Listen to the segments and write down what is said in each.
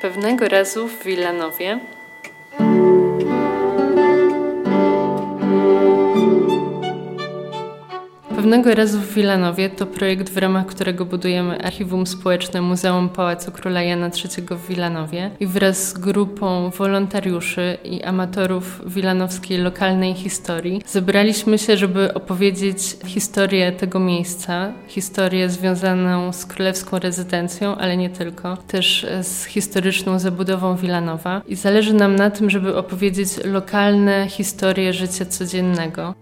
Pewnego razu w Wilanowie Pewnego razu w Wilanowie to projekt, w ramach którego budujemy Archiwum Społeczne Muzeum Pałacu Króla Jana III w Wilanowie i wraz z grupą wolontariuszy i amatorów wilanowskiej lokalnej historii zebraliśmy się, żeby opowiedzieć historię tego miejsca, historię związaną z królewską rezydencją, ale nie tylko, też z historyczną zabudową Wilanowa i zależy nam na tym, żeby opowiedzieć lokalne historie życia codziennego.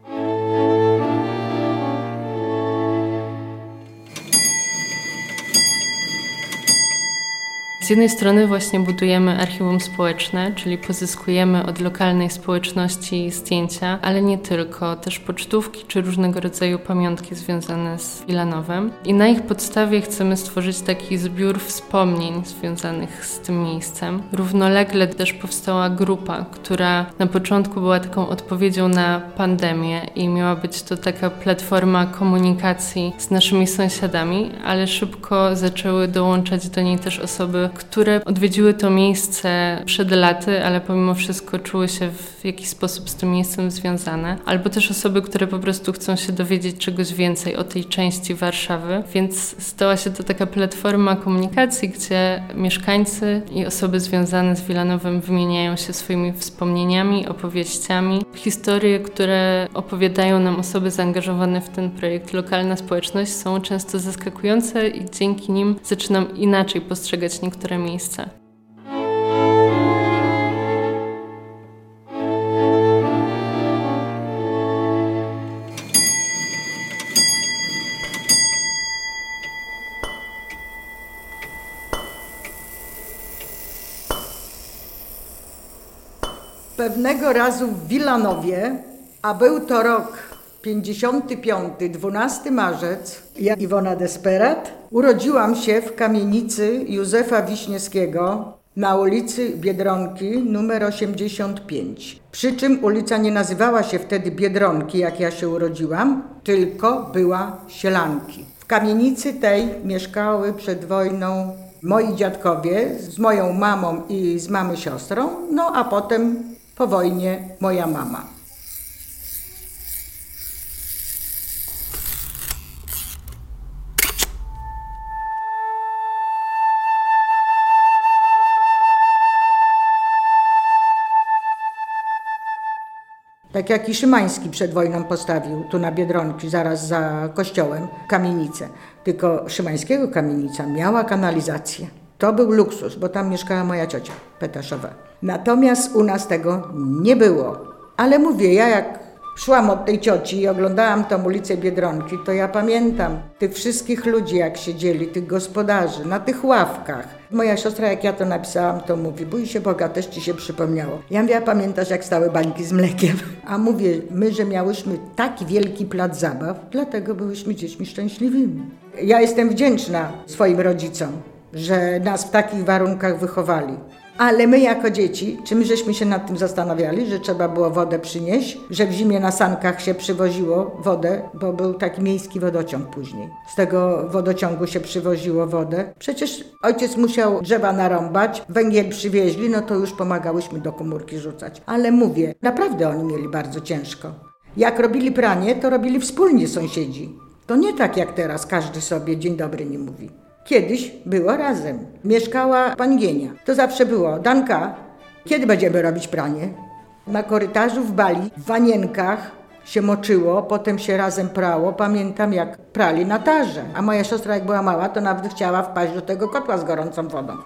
Z jednej strony właśnie budujemy archiwum społeczne, czyli pozyskujemy od lokalnej społeczności zdjęcia, ale nie tylko, też pocztówki czy różnego rodzaju pamiątki związane z Wilanowem. I na ich podstawie chcemy stworzyć taki zbiór wspomnień związanych z tym miejscem. Równolegle też powstała grupa, która na początku była taką odpowiedzią na pandemię i miała być to taka platforma komunikacji z naszymi sąsiadami, ale szybko zaczęły dołączać do niej też osoby, które odwiedziły to miejsce przed laty, ale pomimo wszystko czuły się w jakiś sposób z tym miejscem związane, albo też osoby, które po prostu chcą się dowiedzieć czegoś więcej o tej części Warszawy, więc stała się to taka platforma komunikacji, gdzie mieszkańcy i osoby związane z Wilanowem wymieniają się swoimi wspomnieniami, opowieściami, historie, które opowiadają nam osoby zaangażowane w ten projekt. Lokalna społeczność są często zaskakujące i dzięki nim zaczynam inaczej postrzegać niektóre niektóre miejsca. Pewnego razu w Wilanowie, a był to rok 55, 12 marzec, ja Iwona Desperat, urodziłam się w kamienicy Józefa Wiśniewskiego na ulicy Biedronki numer 85. Przy czym ulica nie nazywała się wtedy Biedronki, jak ja się urodziłam, tylko była Sielanki. W kamienicy tej mieszkały przed wojną moi dziadkowie z moją mamą i z mamy siostrą, no a potem po wojnie moja mama. Tak jak i Szymański przed wojną postawił tu na Biedronki, zaraz za kościołem, kamienicę. Tylko Szymańskiego kamienica miała kanalizację. To był luksus, bo tam mieszkała moja ciocia Petaszowa. Natomiast u nas tego nie było. Ale mówię, ja jak szłam od tej cioci i oglądałam tą ulicę Biedronki, to ja pamiętam tych wszystkich ludzi, jak siedzieli, tych gospodarzy, na tych ławkach. Moja siostra, jak ja to napisałam, to mówi, bój się Boga, też ci się przypomniało. Ja mówię, a pamiętasz, jak stały bańki z mlekiem? A mówię, my, że miałyśmy taki wielki plac zabaw, dlatego byłyśmy dziećmi szczęśliwymi. Ja jestem wdzięczna swoim rodzicom, że nas w takich warunkach wychowali. Ale my jako dzieci, czy my żeśmy się nad tym zastanawiali, że trzeba było wodę przynieść, że w zimie na sankach się przywoziło wodę, bo był taki miejski wodociąg później. Z tego wodociągu się przywoziło wodę. Przecież ojciec musiał drzewa narąbać, węgiel przywieźli, no to już pomagałyśmy do komórki rzucać. Ale mówię, naprawdę oni mieli bardzo ciężko. Jak robili pranie, to robili wspólnie sąsiedzi. To nie tak jak teraz, każdy sobie dzień dobry nie mówi. Kiedyś było razem. Mieszkała pani Gienia. To zawsze było. Danka, kiedy będziemy robić pranie? Na korytarzu w Bali, w wanienkach się moczyło, potem się razem prało. Pamiętam, jak prali na tarze. A moja siostra, jak była mała, to nawet chciała wpaść do tego kotła z gorącą wodą.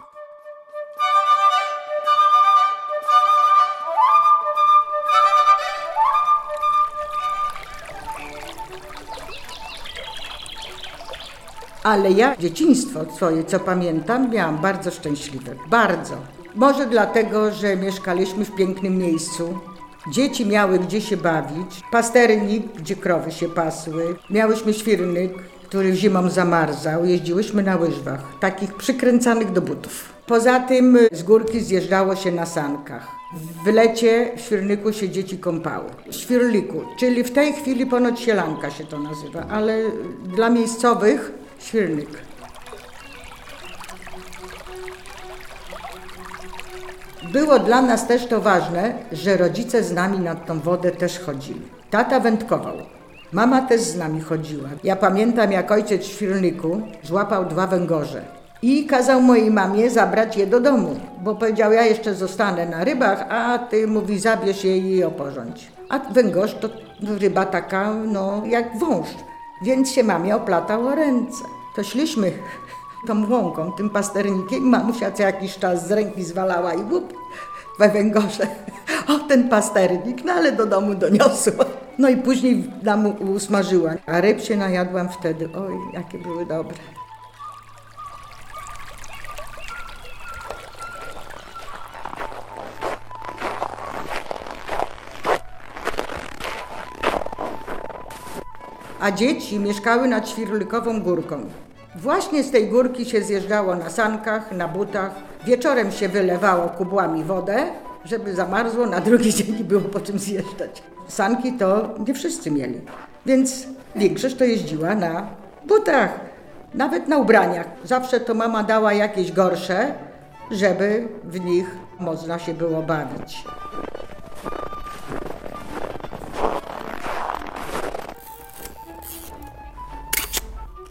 Ale ja dzieciństwo swoje, co pamiętam, miałam bardzo szczęśliwe. Bardzo. Może dlatego, że mieszkaliśmy w pięknym miejscu. Dzieci miały gdzie się bawić, pasternik, gdzie krowy się pasły. Miałyśmy świrnyk, który zimą zamarzał. Jeździłyśmy na łyżwach, takich przykręcanych do butów. Poza tym z górki zjeżdżało się na sankach. W lecie w Świrniku się dzieci kąpały. W Świrliku, czyli w tej chwili ponoć Sielanka się to nazywa, ale dla miejscowych Świrnik. Było dla nas też to ważne, że rodzice z nami nad tą wodę też chodzili. Tata wędkował. Mama też z nami chodziła. Ja pamiętam, jak ojciec w świrniku złapał dwa węgorze i kazał mojej mamie zabrać je do domu, bo powiedział, ja jeszcze zostanę na rybach, a ty, mówi, zabierz je i oporządź. A węgorz to ryba taka, no, jak wąż, więc się mamie oplatał ręce. To tą łąką, tym pasternikiem, mamusia co jakiś czas z ręki zwalała i łup, we węgorze. O, ten pasternik, no ale do domu doniosła. No i później nam usmażyła. A ryb się najadłam wtedy. Oj, jakie były dobre. A dzieci mieszkały nad Świrlikową Górką. Właśnie z tej górki się zjeżdżało na sankach, na butach. Wieczorem się wylewało kubłami wodę, żeby zamarzło, na drugi dzień było po czym zjeżdżać. Sanki to nie wszyscy mieli, więc większość to jeździła na butach, nawet na ubraniach. Zawsze to mama dała jakieś gorsze, żeby w nich można się było bawić.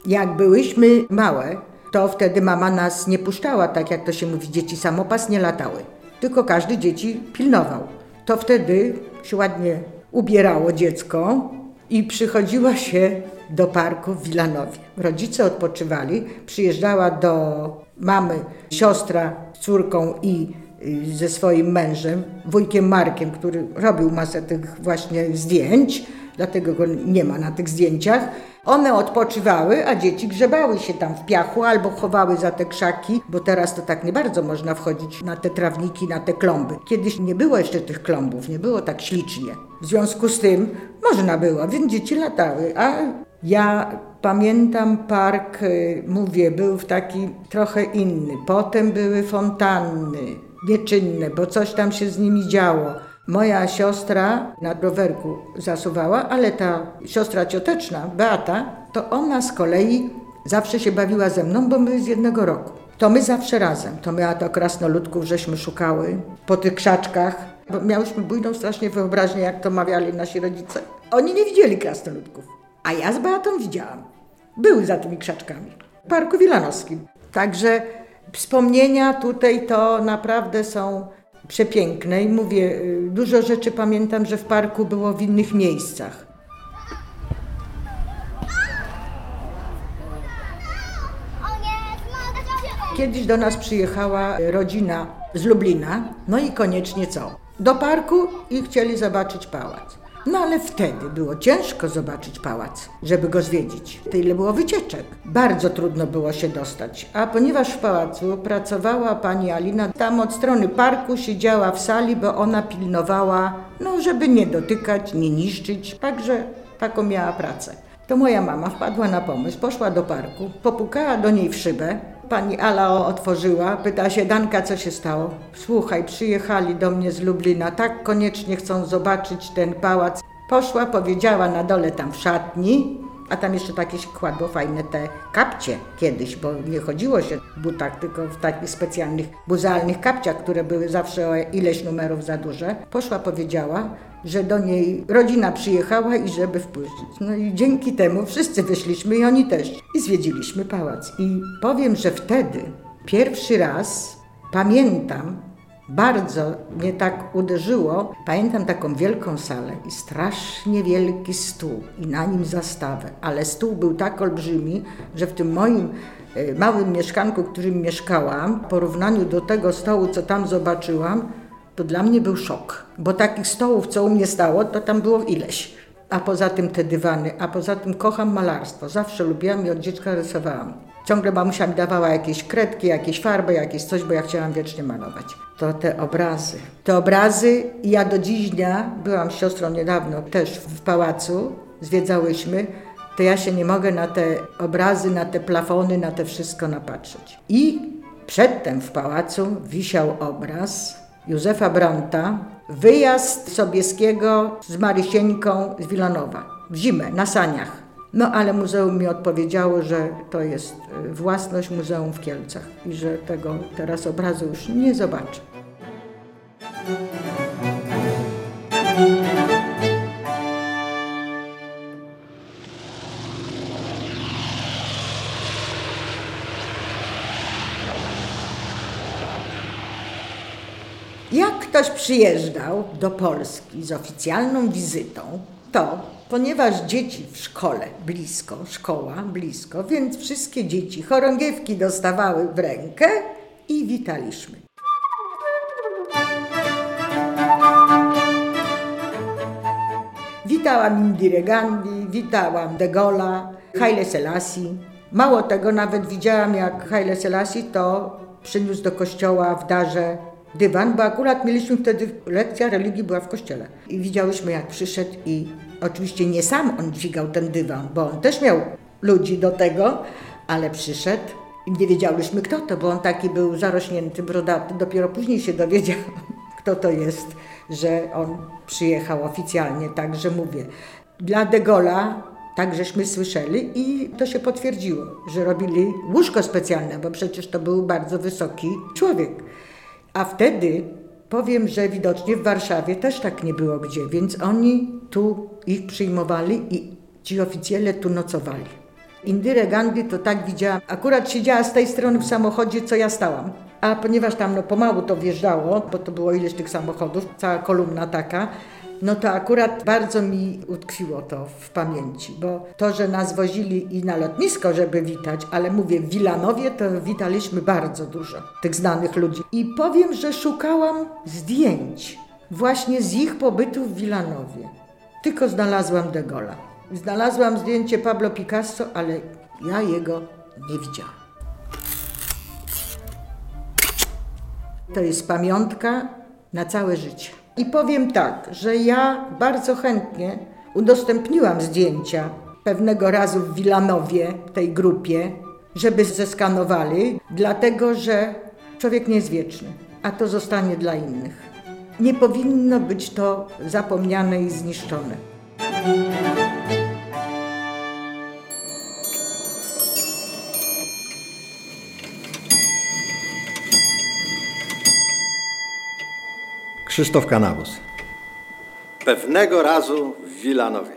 Jak byłyśmy małe, to wtedy mama nas nie puszczała, tak jak to się mówi, dzieci samopas nie latały. Tylko każdy dzieci pilnował. To wtedy się ładnie ubierało dziecko i przychodziła się do parku w Wilanowie. Rodzice odpoczywali, przyjeżdżała do mamy siostra z córką i y, ze swoim mężem, wujkiem Markiem, który robił masę tych właśnie zdjęć, dlatego go nie ma na tych zdjęciach. One odpoczywały, a dzieci grzebały się tam w piachu albo chowały za te krzaki, bo teraz to tak nie bardzo można wchodzić na te trawniki, na te klomby. Kiedyś nie było jeszcze tych klombów, nie było tak ślicznie. W związku z tym można było, więc dzieci latały, a ja pamiętam park, y, mówię, był w taki trochę inny. Potem były fontanny, nieczynne, bo coś tam się z nimi działo. Moja siostra na rowerku zasuwała, ale ta siostra cioteczna, Beata, to ona z kolei zawsze się bawiła ze mną, bo my z jednego roku. To my zawsze razem. To my, to krasnoludków żeśmy szukały po tych krzaczkach, bo miałyśmy bujną strasznie wyobraźnię, jak to mawiali nasi rodzice. Oni nie widzieli krasnoludków, a ja z Beatą widziałam. Były za tymi krzaczkami. W Parku Wilanowskim. Także wspomnienia tutaj to naprawdę są przepiękne i mówię, y, dużo rzeczy pamiętam, że w parku było w innych miejscach. Kiedyś do nas przyjechała rodzina z Lublina, no i koniecznie co? Do parku i chcieli zobaczyć pałac. No ale wtedy było ciężko zobaczyć pałac, żeby go zwiedzić. Tyle było wycieczek. Bardzo trudno było się dostać. A ponieważ w pałacu pracowała pani Alina, tam od strony parku siedziała w sali, bo ona pilnowała, no żeby nie dotykać, nie niszczyć. Także taką miała pracę. To moja mama wpadła na pomysł, poszła do parku, popukała do niej w szybę, Pani Ala otworzyła, pyta się Danka, co się stało. Słuchaj, przyjechali do mnie z Lublina, tak koniecznie chcą zobaczyć ten pałac. Poszła, powiedziała na dole tam w szatni, a tam jeszcze takie się kładło fajne te kapcie kiedyś, bo nie chodziło się w butach, tylko w takich specjalnych buzealnych kapciach, które były zawsze o ileś numerów za duże. Poszła, powiedziała, że do niej rodzina przyjechała i żeby wpuścić. No i dzięki temu wszyscy wyszliśmy i oni też. I zwiedziliśmy pałac. I powiem, że wtedy pierwszy raz pamiętam, bardzo mnie tak uderzyło. Pamiętam taką wielką salę i strasznie wielki stół i na nim zastawę, ale stół był tak olbrzymi, że w tym moim e, małym mieszkanku, w którym mieszkałam, w porównaniu do tego stołu, co tam zobaczyłam, to dla mnie był szok, bo takich stołów, co u mnie stało, to tam było ileś. A poza tym te dywany, a poza tym kocham malarstwo. Zawsze lubiłam i od dziecka rysowałam. Ciągle mamusia mi dawała jakieś kredki, jakieś farby, jakieś coś, bo ja chciałam wiecznie malować. To te obrazy. Te obrazy, ja do dziś dnia, byłam z siostrą niedawno też w pałacu, zwiedzałyśmy, to ja się nie mogę na te obrazy, na te plafony, na te wszystko napatrzeć. I przedtem w pałacu wisiał obraz Józefa Branta, wyjazd Sobieskiego z Marysieńką z Wilanowa w zimę na saniach. No ale muzeum mi odpowiedziało, że to jest y, własność muzeum w Kielcach i że tego teraz obrazu już nie zobaczę. Jak ktoś przyjeżdżał do Polski z oficjalną wizytą, to ponieważ dzieci w szkole blisko, szkoła blisko, więc wszystkie dzieci chorągiewki dostawały w rękę i witaliśmy. Witałam Indirę Gandhi, witałam De Gaulle'a, Haile Selassie. Mało tego, nawet widziałam jak Haile Selassie to przyniósł do kościoła w darze dywan, bo akurat mieliśmy wtedy, lekcja religii była w kościele. I widziałyśmy jak przyszedł i oczywiście nie sam on dźwigał ten dywan, bo on też miał ludzi do tego, ale przyszedł i nie wiedziałyśmy kto to, bo on taki był zarośnięty, brodaty. Dopiero później się dowiedziałam, kto to jest, że on przyjechał oficjalnie, także mówię. Dla De Gaulle'a tak żeśmy słyszeli i to się potwierdziło, że robili łóżko specjalne, bo przecież to był bardzo wysoki człowiek. A wtedy powiem, że widocznie w Warszawie też tak nie było gdzie, więc oni tu ich przyjmowali i ci oficjele tu nocowali. Indyrę Gandhi to tak widziałam, akurat siedziała z tej strony w samochodzie, co ja stałam. A ponieważ tam no, pomału to wjeżdżało, bo to było ileś tych samochodów, cała kolumna taka, no to akurat bardzo mi utkwiło to w pamięci, bo to, że nas wozili i na lotnisko, żeby witać, ale mówię, w Wilanowie to witaliśmy bardzo dużo tych znanych ludzi. I powiem, że szukałam zdjęć właśnie z ich pobytu w Wilanowie. Tylko znalazłam De Gaulle'a. Znalazłam zdjęcie Pablo Picasso, ale ja jego nie widziałam. To jest pamiątka na całe życie. I powiem tak, że ja bardzo chętnie udostępniłam zdjęcia pewnego razu w Wilanowie, tej grupie, żeby zeskanowali, dlatego że człowiek nie jest wieczny, a to zostanie dla innych. Nie powinno być to zapomniane i zniszczone. Krzysztof Kanawus. Pewnego razu w Wilanowie.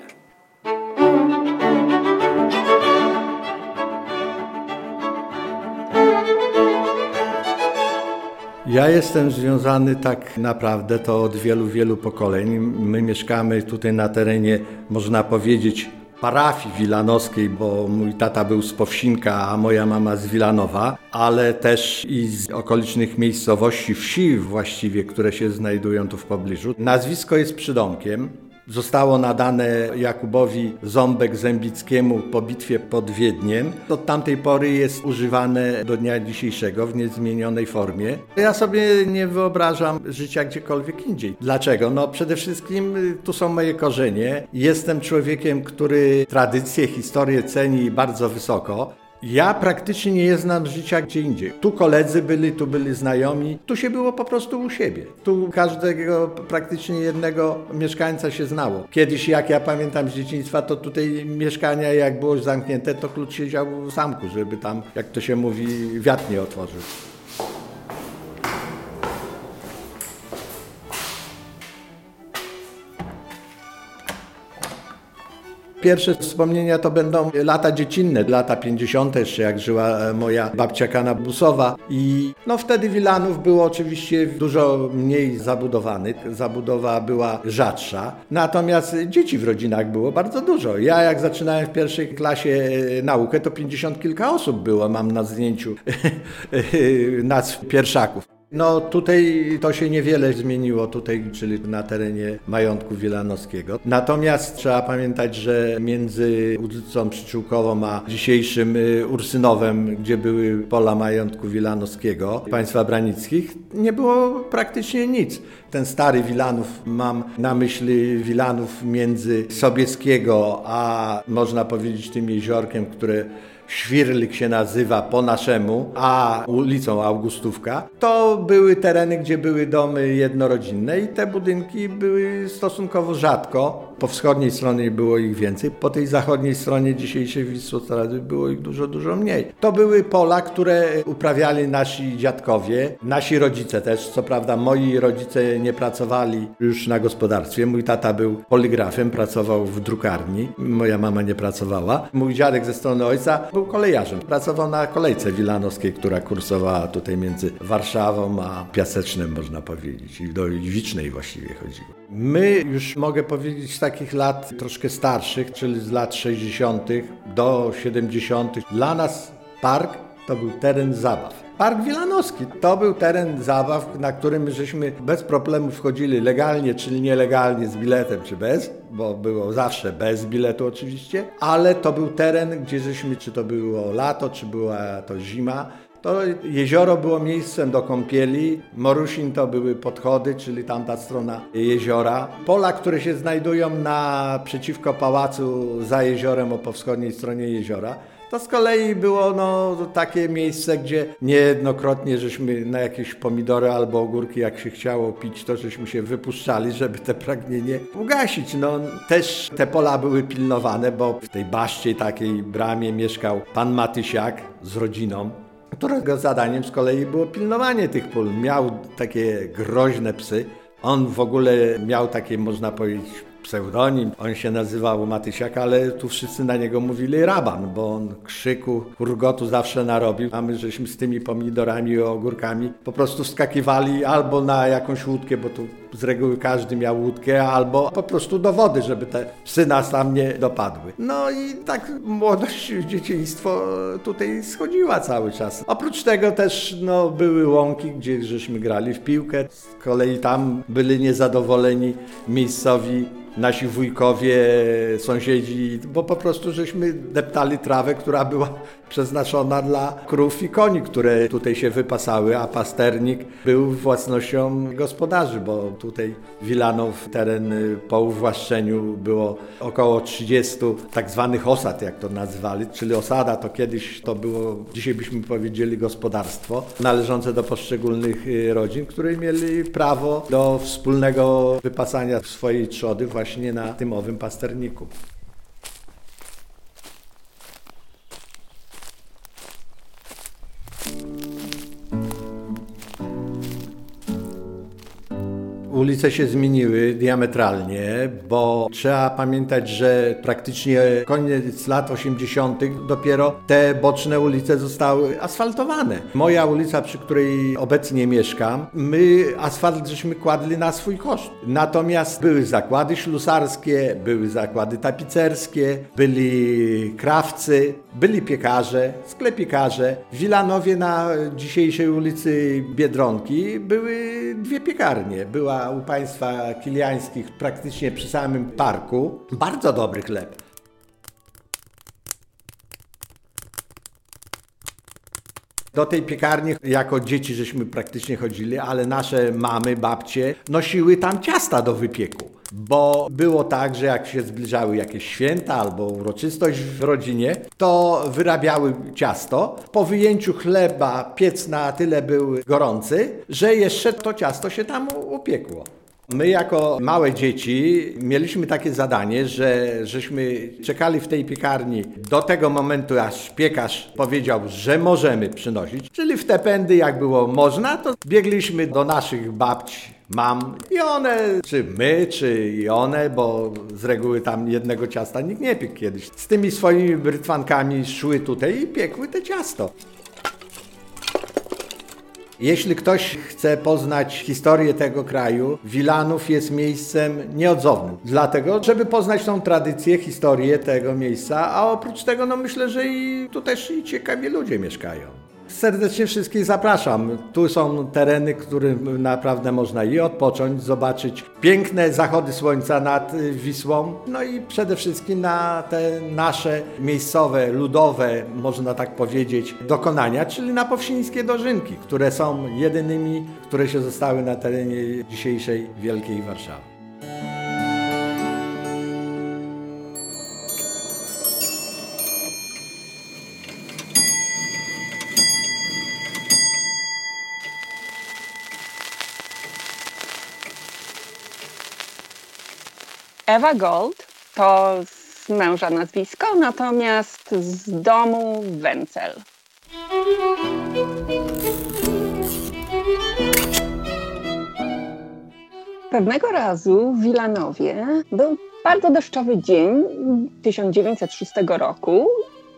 Ja jestem związany tak naprawdę to od wielu, wielu pokoleń. My mieszkamy tutaj na terenie, można powiedzieć, parafii wilanowskiej, bo mój tata był z Powsinka, a moja mama z Wilanowa, ale też i z okolicznych miejscowości, wsi właściwie, które się znajdują tu w pobliżu. Nazwisko jest przydomkiem. Zostało nadane Jakubowi Ząbek Zębickiemu po bitwie pod Wiedniem. Od tamtej pory jest używane do dnia dzisiejszego w niezmienionej formie. Ja sobie nie wyobrażam życia gdziekolwiek indziej. Dlaczego? No przede wszystkim y, tu są moje korzenie. Jestem człowiekiem, który tradycję, historię ceni bardzo wysoko. Ja praktycznie nie znam życia gdzie indziej. Tu koledzy byli, tu byli znajomi, tu się było po prostu u siebie. Tu każdego, praktycznie jednego mieszkańca się znało. Kiedyś, jak ja pamiętam z dzieciństwa, to tutaj mieszkania, jak było zamknięte, to klucz siedział w zamku, żeby tam, jak to się mówi, wiatr nie otworzył. Pierwsze wspomnienia to będą lata dziecinne, lata 50. jeszcze jak żyła e, moja babcia Kanabusowa i no wtedy Wilanów było oczywiście dużo mniej zabudowanych, zabudowa była rzadsza, natomiast dzieci w rodzinach było bardzo dużo. Ja jak zaczynałem w pierwszej klasie e, naukę, to 50 kilka osób było, mam na zdjęciu nas pierwszaków. No tutaj to się niewiele zmieniło tutaj, czyli na terenie majątku Wilanowskiego. Natomiast trzeba pamiętać, że między ulicą Przyczółkową a dzisiejszym y, Ursynowem, gdzie były pola majątku Wilanowskiego, państwa branickich, nie było praktycznie nic. Ten stary Wilanów, mam na myśli Wilanów między Sobieskiego a można powiedzieć tym jeziorkiem, które Świrlik się nazywa po naszemu, a ulicą Augustówka, to były tereny, gdzie były domy jednorodzinne i te budynki były stosunkowo rzadko. Po wschodniej stronie było ich więcej, po tej zachodniej stronie dzisiejszej Wisłostrady było ich dużo, dużo mniej. To były pola, które uprawiali nasi dziadkowie, nasi rodzice też. Co prawda moi rodzice nie pracowali już na gospodarstwie. Mój tata był poligrafem, pracował w drukarni. Moja mama nie pracowała. Mój dziadek ze strony ojca był kolejarzem. Pracował na kolejce wilanowskiej, która kursowała tutaj między Warszawą a Piasecznem, można powiedzieć. I do Liwicznej właściwie chodziło. My już mogę powiedzieć z takich lat troszkę starszych, czyli z lat 60. do 70. Dla nas park to był teren zabaw. Park Wilanowski to był teren zabaw, na którym żeśmy bez problemu wchodzili legalnie, czyli nielegalnie, z biletem czy bez, bo było zawsze bez biletu oczywiście, ale to był teren, gdzie żeśmy, czy to było lato, czy była to zima, to jezioro było miejscem do kąpieli, Morusin to były podchody, czyli tamta strona jeziora. Pola, które się znajdują naprzeciwko pałacu za jeziorem, o po wschodniej stronie jeziora. To z kolei było no, takie miejsce, gdzie niejednokrotnie żeśmy na jakieś pomidory albo ogórki, jak się chciało pić, to żeśmy się wypuszczali, żeby te pragnienie ugasić. No, też te pola były pilnowane, bo w tej baszcie, takiej bramie mieszkał pan Matysiak z rodziną którego zadaniem z kolei było pilnowanie tych pól. Miał takie groźne psy. On w ogóle miał takie, można powiedzieć, pseudonim. On się nazywał Matysiak, ale tu wszyscy na niego mówili Raban, bo on krzyku, hurgotu zawsze narobił. A my żeśmy z tymi pomidorami i ogórkami po prostu wskakiwali albo na jakąś łódkę, bo tu z reguły każdy miał łódkę, albo po prostu do wody, żeby te psy nas tam nie dopadły. No i tak młodość, dzieciństwo tutaj schodziła cały czas. Oprócz tego też no, były łąki, gdzie żeśmy grali w piłkę. Z kolei tam byli niezadowoleni miejscowi nasi wujkowie, sąsiedzi, bo po prostu żeśmy deptali trawę, która była przeznaczona dla krów i koni, które tutaj się wypasały, a pasternik był własnością gospodarzy, bo tutaj Wilanów, teren po uwłaszczeniu było około 30 tak zwanych osad, jak to nazwali, czyli osada to kiedyś to było, dzisiaj byśmy powiedzieli gospodarstwo, należące do poszczególnych y, rodzin, które mieli prawo do wspólnego wypasania swojej trzody właśnie na tym owym pasterniku. Ulice się zmieniły diametralnie, bo trzeba pamiętać, że praktycznie koniec lat 80. dopiero te boczne ulice zostały asfaltowane. Moja ulica, przy której obecnie mieszkam, my asfalt żeśmy kładli na swój koszt. Natomiast były zakłady ślusarskie, były zakłady tapicerskie, byli krawcy, byli piekarze, sklepikarze. W Wilanowie na dzisiejszej ulicy Biedronki były dwie piekarnie. Była u państwa kiliańskich praktycznie przy samym parku. Bardzo dobry chleb. Do tej piekarni jako dzieci żeśmy praktycznie chodzili, ale nasze mamy, babcie nosiły tam ciasta do wypieku. Bo było tak, że jak się zbliżały jakieś święta albo uroczystość w rodzinie, to wyrabiały ciasto. Po wyjęciu chleba piec na tyle był gorący, że jeszcze to ciasto się tam upiekło. My jako małe dzieci mieliśmy takie zadanie, że żeśmy czekali w tej piekarni do tego momentu, aż piekarz powiedział, że możemy przynosić. Czyli w te pędy, jak było można, to biegliśmy do naszych babci, mam i one, czy my, czy i one, bo z reguły tam jednego ciasta nikt nie piekł kiedyś. Z tymi swoimi brytwankami szły tutaj i piekły te ciasto. Jeśli ktoś chce poznać historię tego kraju, Wilanów jest miejscem nieodzownym. Dlatego, żeby poznać tą tradycję, historię tego miejsca, a oprócz tego, no myślę, że i tu też i ciekawi ludzie mieszkają. Serdecznie wszystkich zapraszam. Tu są tereny, którym naprawdę można i odpocząć, zobaczyć piękne zachody słońca nad y, Wisłą, no i przede wszystkim na te nasze miejscowe, ludowe, można tak powiedzieć, dokonania, czyli na powsińskie dożynki, które są jedynymi, które się zostały na terenie dzisiejszej Wielkiej Warszawy. Ewa Gold to z męża nazwisko, natomiast z domu Wencel. Pewnego razu w Wilanowie był bardzo deszczowy dzień 1906 roku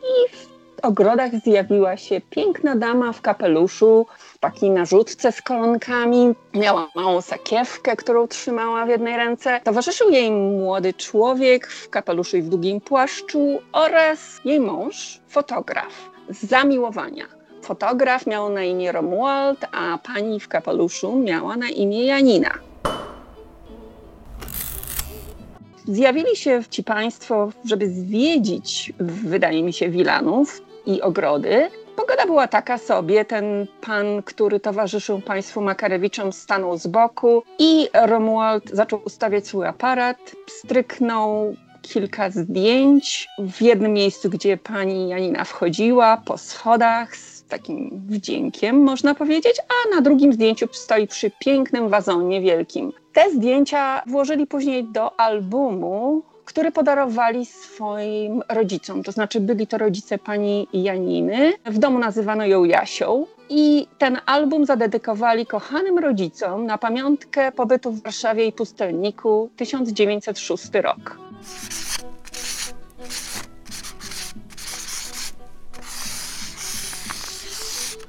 i ogrodach zjawiła się piękna dama w kapeluszu, w takiej narzutce z kolonkami. Miała małą sakiewkę, którą trzymała w jednej ręce. Towarzyszył jej młody człowiek w kapeluszu i w długim płaszczu oraz jej mąż, fotograf z zamiłowania. Fotograf miał na imię Romuald, a pani w kapeluszu miała na imię Janina. Zjawili się ci państwo, żeby zwiedzić, wydaje mi się, Wilanów i ogrody. Pogoda była taka sobie, ten pan, który towarzyszył państwu Makarewiczom, stanął z boku i Romuald zaczął ustawiać swój aparat, stryknął kilka zdjęć w jednym miejscu, gdzie pani Janina wchodziła po schodach z takim wdziękiem, można powiedzieć, a na drugim zdjęciu stoi przy pięknym wazonie wielkim. Te zdjęcia włożyli później do albumu, który podarowali swoim rodzicom. To znaczy byli to rodzice pani Janiny. W domu nazywano ją Jasią. I ten album zadedykowali kochanym rodzicom na pamiątkę pobytu w Warszawie i pustelniku 1906 rok.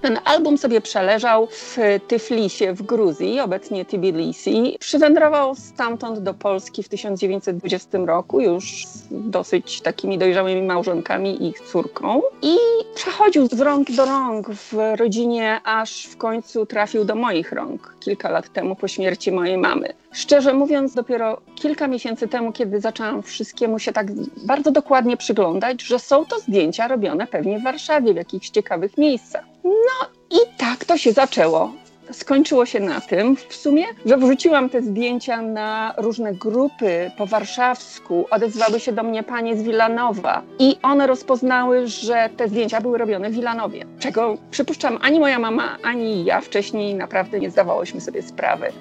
Ten album sobie przeleżał w Tyflisie w Gruzji, obecnie Tbilisi. Przywędrował stamtąd do Polski w 1920 roku, już z dosyć takimi dojrzałymi małżonkami i ich córką. I przechodził z rąk do rąk w rodzinie, aż w końcu trafił do moich rąk kilka lat temu po śmierci mojej mamy. Szczerze mówiąc, dopiero kilka miesięcy temu, kiedy zaczęłam wszystkiemu się tak bardzo dokładnie przyglądać, że są to zdjęcia robione pewnie w Warszawie, w jakichś ciekawych miejscach. No i tak to się zaczęło. Skończyło się na tym w sumie, że wrzuciłam te zdjęcia na różne grupy po warszawsku. Odezwały się do mnie panie z Wilanowa i one rozpoznały, że te zdjęcia były robione w Wilanowie. Czego przypuszczam, ani moja mama, ani ja wcześniej naprawdę nie zdawałyśmy sobie sprawy.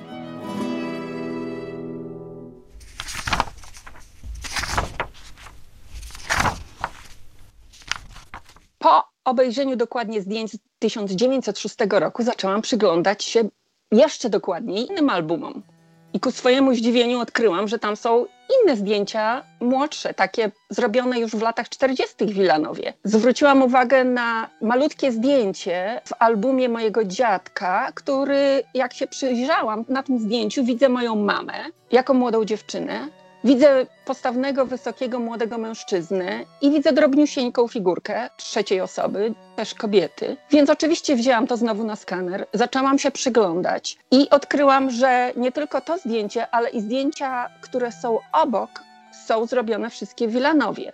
Po obejrzeniu dokładnie zdjęć z 1906 roku zaczęłam przyglądać się jeszcze dokładniej innym albumom. I ku swojemu zdziwieniu odkryłam, że tam są inne zdjęcia młodsze, takie zrobione już w latach 40. w Wilanowie. Zwróciłam uwagę na malutkie zdjęcie w albumie mojego dziadka, który, jak się przyjrzałam na tym zdjęciu, widzę moją mamę jako młodą dziewczynę, Widzę postawnego, wysokiego, młodego mężczyznę i widzę drobniusieńką figurkę trzeciej osoby, też kobiety. Więc oczywiście wzięłam to znowu na skaner, zaczęłam się przyglądać i odkryłam, że nie tylko to zdjęcie, ale i zdjęcia, które są obok, są zrobione wszystkie w Wilanowie.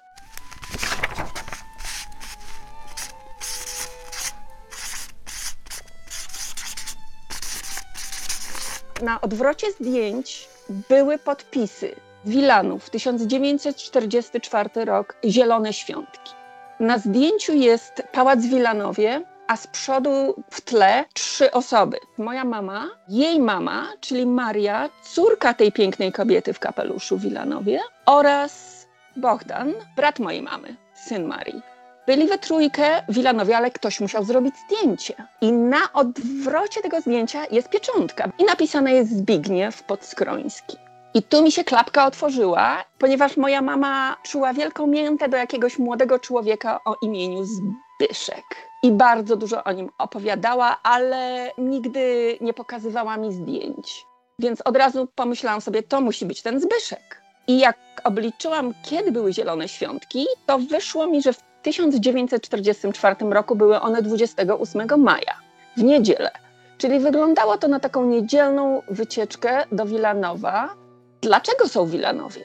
Na odwrocie zdjęć były podpisy Wilanów, 1944 rok, Zielone Świątki. Na zdjęciu jest Pałac Wilanowie, a z przodu w tle trzy osoby. Moja mama, jej mama, czyli Maria, córka tej pięknej kobiety w kapeluszu Wilanowie oraz Bohdan, brat mojej mamy, syn Marii. Byli we trójkę Wilanowie, ale ktoś musiał zrobić zdjęcie. I na odwrocie tego zdjęcia jest pieczątka i napisane jest Zbigniew Podskroński. I tu mi się klapka otworzyła, ponieważ moja mama czuła wielką miętę do jakiegoś młodego człowieka o imieniu Zbyszek. I bardzo dużo o nim opowiadała, ale nigdy nie pokazywała mi zdjęć. Więc od razu pomyślałam sobie, to musi być ten Zbyszek. I jak obliczyłam, kiedy były Zielone Świątki, to wyszło mi, że w 1944 roku były one 28 maja, w niedzielę. Czyli wyglądało to na taką niedzielną wycieczkę do Wilanowa, Dlaczego są Wilanowie?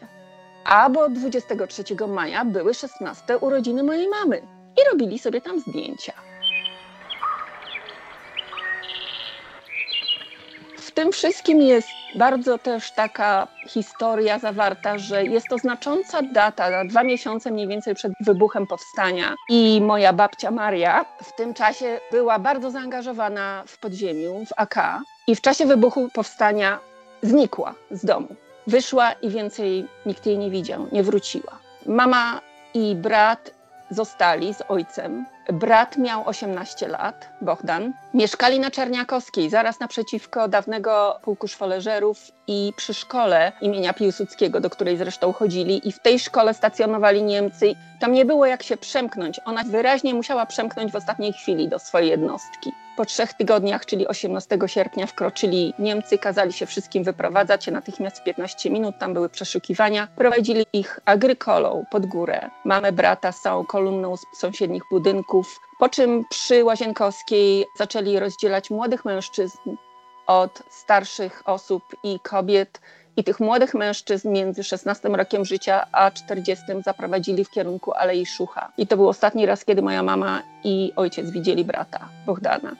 A bo 23 maja były 16 urodziny mojej mamy i robili sobie tam zdjęcia. W tym wszystkim jest bardzo też taka historia zawarta, że jest to znacząca data, dwa miesiące mniej więcej przed wybuchem powstania. I moja babcia Maria w tym czasie była bardzo zaangażowana w podziemiu, w AK. I w czasie wybuchu powstania znikła z domu. Wyszła i więcej nikt jej nie widział, nie wróciła. Mama i brat zostali z ojcem. Brat miał 18 lat, Bohdan. Mieszkali na Czerniakowskiej, zaraz naprzeciwko dawnego pułku szwoleżerów i przy szkole imienia Piłsudskiego, do której zresztą chodzili. I w tej szkole stacjonowali Niemcy. Tam nie było jak się przemknąć. Ona wyraźnie musiała przemknąć w ostatniej chwili do swojej jednostki. Po trzech tygodniach, czyli 18 sierpnia, wkroczyli Niemcy, kazali się wszystkim wyprowadzać. Natychmiast 15 minut tam były przeszukiwania. Prowadzili ich agrykolą pod górę. Mamy brata z całą kolumną z sąsiednich budynków. Po czym przy Łazienkowskiej zaczęli rozdzielać młodych mężczyzn od starszych osób i kobiet. I tych młodych mężczyzn między 16 rokiem życia a 40 zaprowadzili w kierunku Alei Szucha. I to był ostatni raz, kiedy moja mama i ojciec widzieli brata Bohdana.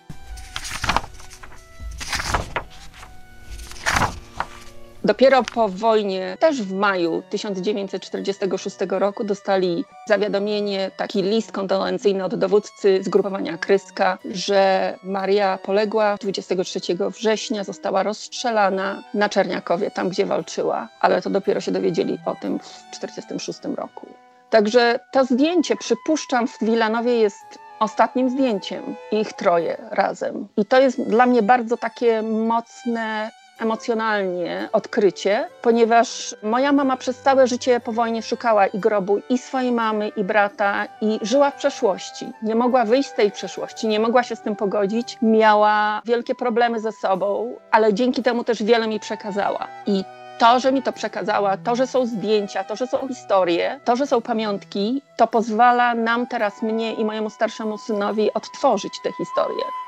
Dopiero po wojnie, też w maju 1946 roku, dostali zawiadomienie, taki list kondolencyjny od dowódcy zgrupowania Kryska, że Maria poległa 23 września, została rozstrzelana na Czerniakowie, tam gdzie walczyła, ale to dopiero się dowiedzieli o tym w 1946 roku. Także to zdjęcie, przypuszczam, w Wilanowie jest ostatnim zdjęciem ich troje razem. I to jest dla mnie bardzo takie mocne emocjonalnie odkrycie, ponieważ moja mama przez całe życie po wojnie szukała i grobu i swojej mamy, i brata, i żyła w przeszłości. Nie mogła wyjść z tej przeszłości, nie mogła się z tym pogodzić, miała wielkie problemy ze sobą, ale dzięki temu też wiele mi przekazała. I to, że mi to przekazała, to, że są zdjęcia, to, że są historie, to, że są pamiątki, to pozwala nam teraz, mnie i mojemu starszemu synowi, odtworzyć te historie.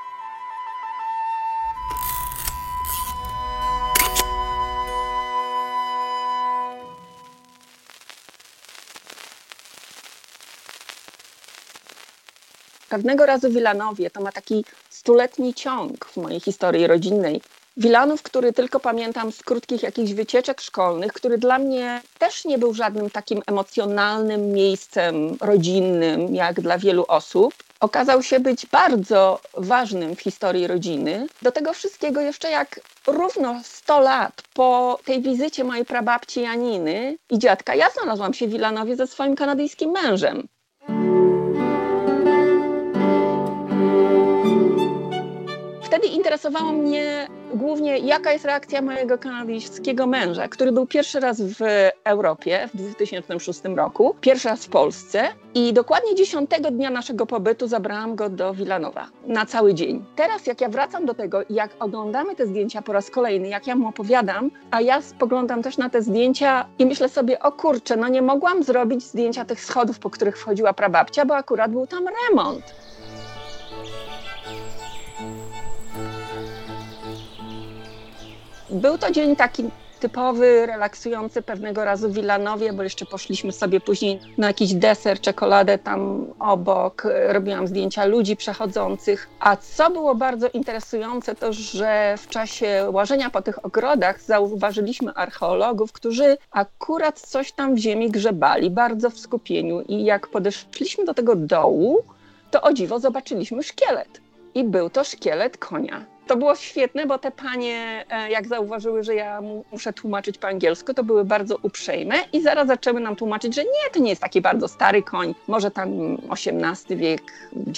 Pewnego razu Wilanowie, to ma taki stuletni ciąg w mojej historii rodzinnej. Wilanów, który tylko pamiętam z krótkich jakichś wycieczek szkolnych, który dla mnie też nie był żadnym takim emocjonalnym miejscem rodzinnym, jak dla wielu osób, okazał się być bardzo ważnym w historii rodziny. Do tego wszystkiego jeszcze jak równo 100 lat po tej wizycie mojej prababci Janiny i dziadka, ja znalazłam się w Wilanowie ze swoim kanadyjskim mężem. Wtedy interesowało mnie głównie, jaka jest reakcja mojego kanadyjskiego męża, który był pierwszy raz w Europie w 2006 roku, pierwszy raz w Polsce i dokładnie 10 dnia naszego pobytu zabrałam go do Wilanowa na cały dzień. Teraz, jak ja wracam do tego i jak oglądamy te zdjęcia po raz kolejny, jak ja mu opowiadam, a ja spoglądam też na te zdjęcia i myślę sobie, o kurczę, no nie mogłam zrobić zdjęcia tych schodów, po których wchodziła prababcia, bo akurat był tam remont. Był to dzień taki typowy, relaksujący pewnego razu w Wilanowie, bo jeszcze poszliśmy sobie później na jakiś deser, czekoladę tam obok, robiłam zdjęcia ludzi przechodzących. A co było bardzo interesujące, to że w czasie łażenia po tych ogrodach zauważyliśmy archeologów, którzy akurat coś tam w ziemi grzebali, bardzo w skupieniu. I jak podeszliśmy do tego dołu, to o dziwo zobaczyliśmy szkielet. I był to szkielet konia to było świetne, bo te panie, e, jak zauważyły, że ja muszę tłumaczyć po angielsku, to były bardzo uprzejme i zaraz zaczęły nam tłumaczyć, że nie, to nie jest taki bardzo stary koń, może tam XVIII wiek,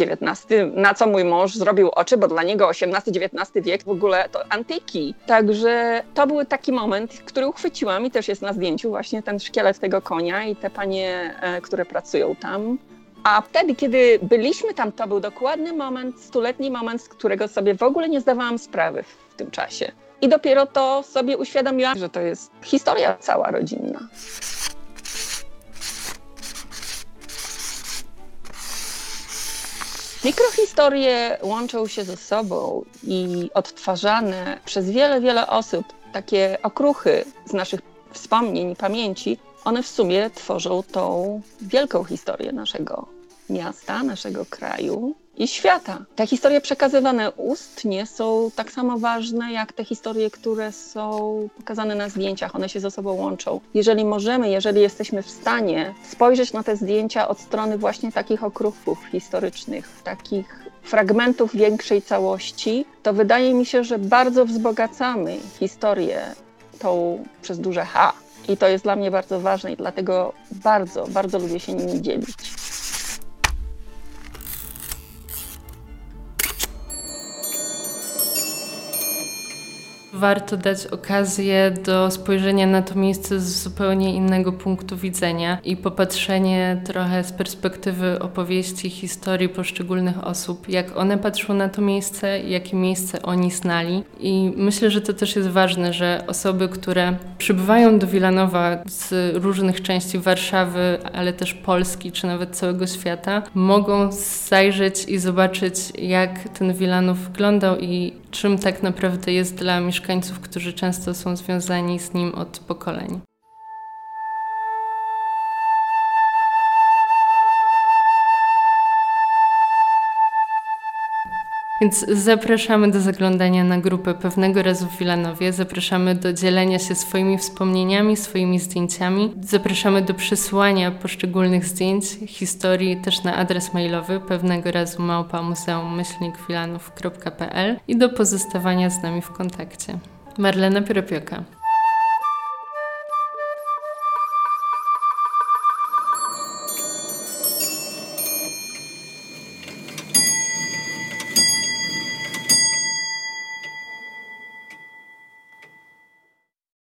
XIX, na co mój mąż zrobił oczy, bo dla niego XVIII-XIX wiek w ogóle to antyki. Także to był taki moment, który uchwyciłam i też jest na zdjęciu właśnie ten szkielet tego konia i te panie, e, które pracują tam. A wtedy, kiedy byliśmy tam, to był dokładny moment, stuletni moment, z którego sobie w ogóle nie zdawałam sprawy w tym czasie. I dopiero to sobie uświadomiłam, że to jest historia cała rodzinna. Mikrohistorie łączą się ze sobą i odtwarzane przez wiele, wiele osób, takie okruchy z naszych wspomnień i pamięci, one w sumie tworzą tą wielką historię naszego miasta, naszego kraju i świata. Te historie przekazywane ustnie są tak samo ważne jak te historie, które są pokazane na zdjęciach. One się ze sobą łączą. Jeżeli możemy, jeżeli jesteśmy w stanie spojrzeć na te zdjęcia od strony właśnie takich okruchów historycznych, takich fragmentów większej całości, to wydaje mi się, że bardzo wzbogacamy historię tą przez duże H. I to jest dla mnie bardzo ważne i dlatego bardzo, bardzo lubię się nimi dzielić. Warto dać okazję do spojrzenia na to miejsce z zupełnie innego punktu widzenia i popatrzenie trochę z perspektywy opowieści, historii poszczególnych osób, jak one patrzą na to miejsce, jakie miejsce oni znali. I myślę, że to też jest ważne, że osoby, które przybywają do Wilanowa z różnych części Warszawy, ale też Polski, czy nawet całego świata, mogą zajrzeć i zobaczyć, jak ten Wilanów wyglądał i czym tak naprawdę jest dla mieszkańców, którzy często są związani z nim od pokoleń. Więc zapraszamy do zaglądania na grupę Pewnego Razu w Wilanowie, zapraszamy do dzielenia się swoimi wspomnieniami, swoimi zdjęciami, zapraszamy do przesłania poszczególnych zdjęć, historii też na adres mailowy pewnego razu małpa muzeum i do pozostawania z nami w kontakcie. Marlena Piropioka.